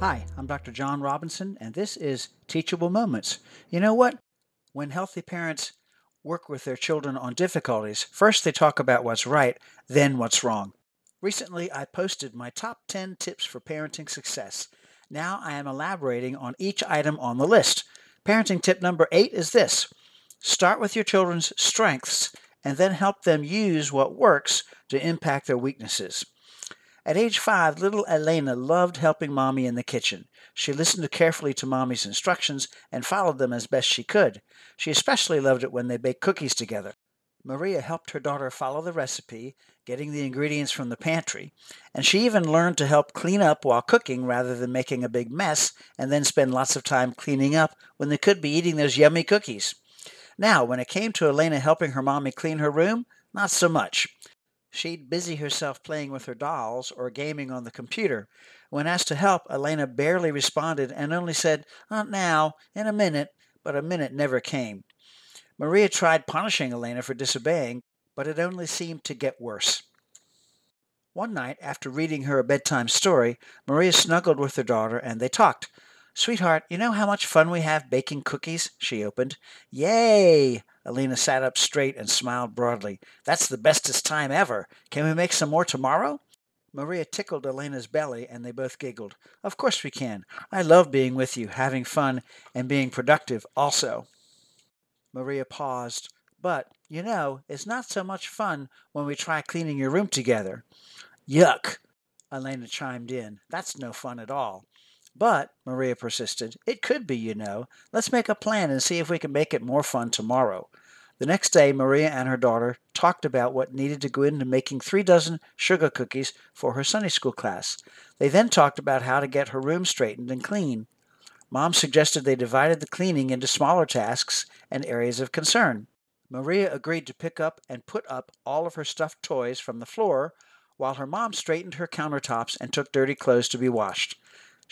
Hi, I'm Dr. John Robinson, and this is Teachable Moments. You know what? When healthy parents work with their children on difficulties, first they talk about what's right, then what's wrong. Recently, I posted my top 10 tips for parenting success. Now I am elaborating on each item on the list. Parenting tip number eight is this start with your children's strengths and then help them use what works to impact their weaknesses. At age five, little Elena loved helping Mommy in the kitchen. She listened carefully to Mommy's instructions and followed them as best she could. She especially loved it when they baked cookies together. Maria helped her daughter follow the recipe, getting the ingredients from the pantry, and she even learned to help clean up while cooking rather than making a big mess and then spend lots of time cleaning up when they could be eating those yummy cookies. Now, when it came to Elena helping her mommy clean her room, not so much. She'd busy herself playing with her dolls or gaming on the computer. When asked to help, Elena barely responded and only said, Not now, in a minute, but a minute never came. Maria tried punishing Elena for disobeying, but it only seemed to get worse. One night, after reading her a bedtime story, Maria snuggled with her daughter and they talked. Sweetheart, you know how much fun we have baking cookies? She opened. Yay! Elena sat up straight and smiled broadly. That's the bestest time ever. Can we make some more tomorrow? Maria tickled Elena's belly, and they both giggled. Of course we can. I love being with you, having fun, and being productive also. Maria paused. But, you know, it's not so much fun when we try cleaning your room together. Yuck! Elena chimed in. That's no fun at all. But, Maria persisted, it could be, you know. Let's make a plan and see if we can make it more fun tomorrow. The next day, Maria and her daughter talked about what needed to go into making three dozen sugar cookies for her Sunday school class. They then talked about how to get her room straightened and clean. Mom suggested they divided the cleaning into smaller tasks and areas of concern. Maria agreed to pick up and put up all of her stuffed toys from the floor, while her mom straightened her countertops and took dirty clothes to be washed.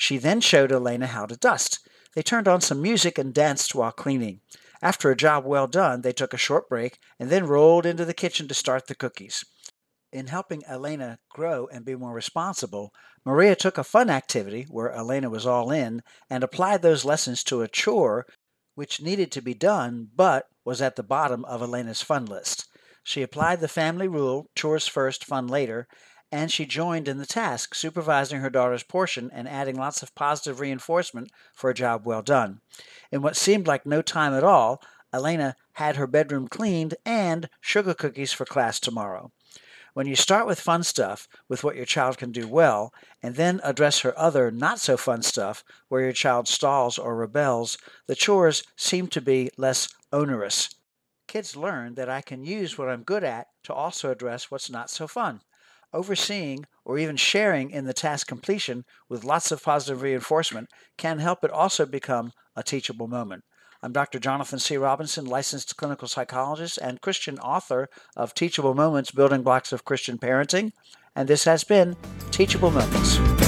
She then showed Elena how to dust. They turned on some music and danced while cleaning. After a job well done, they took a short break and then rolled into the kitchen to start the cookies. In helping Elena grow and be more responsible, Maria took a fun activity where Elena was all in and applied those lessons to a chore which needed to be done but was at the bottom of Elena's fun list. She applied the family rule, chores first, fun later, and she joined in the task, supervising her daughter's portion and adding lots of positive reinforcement for a job well done. In what seemed like no time at all, Elena had her bedroom cleaned and sugar cookies for class tomorrow. When you start with fun stuff, with what your child can do well, and then address her other not so fun stuff, where your child stalls or rebels, the chores seem to be less onerous. Kids learn that I can use what I'm good at to also address what's not so fun overseeing or even sharing in the task completion with lots of positive reinforcement can help it also become a teachable moment. I'm Dr. Jonathan C. Robinson, licensed clinical psychologist and Christian author of Teachable Moments Building Blocks of Christian Parenting, and this has been Teachable Moments.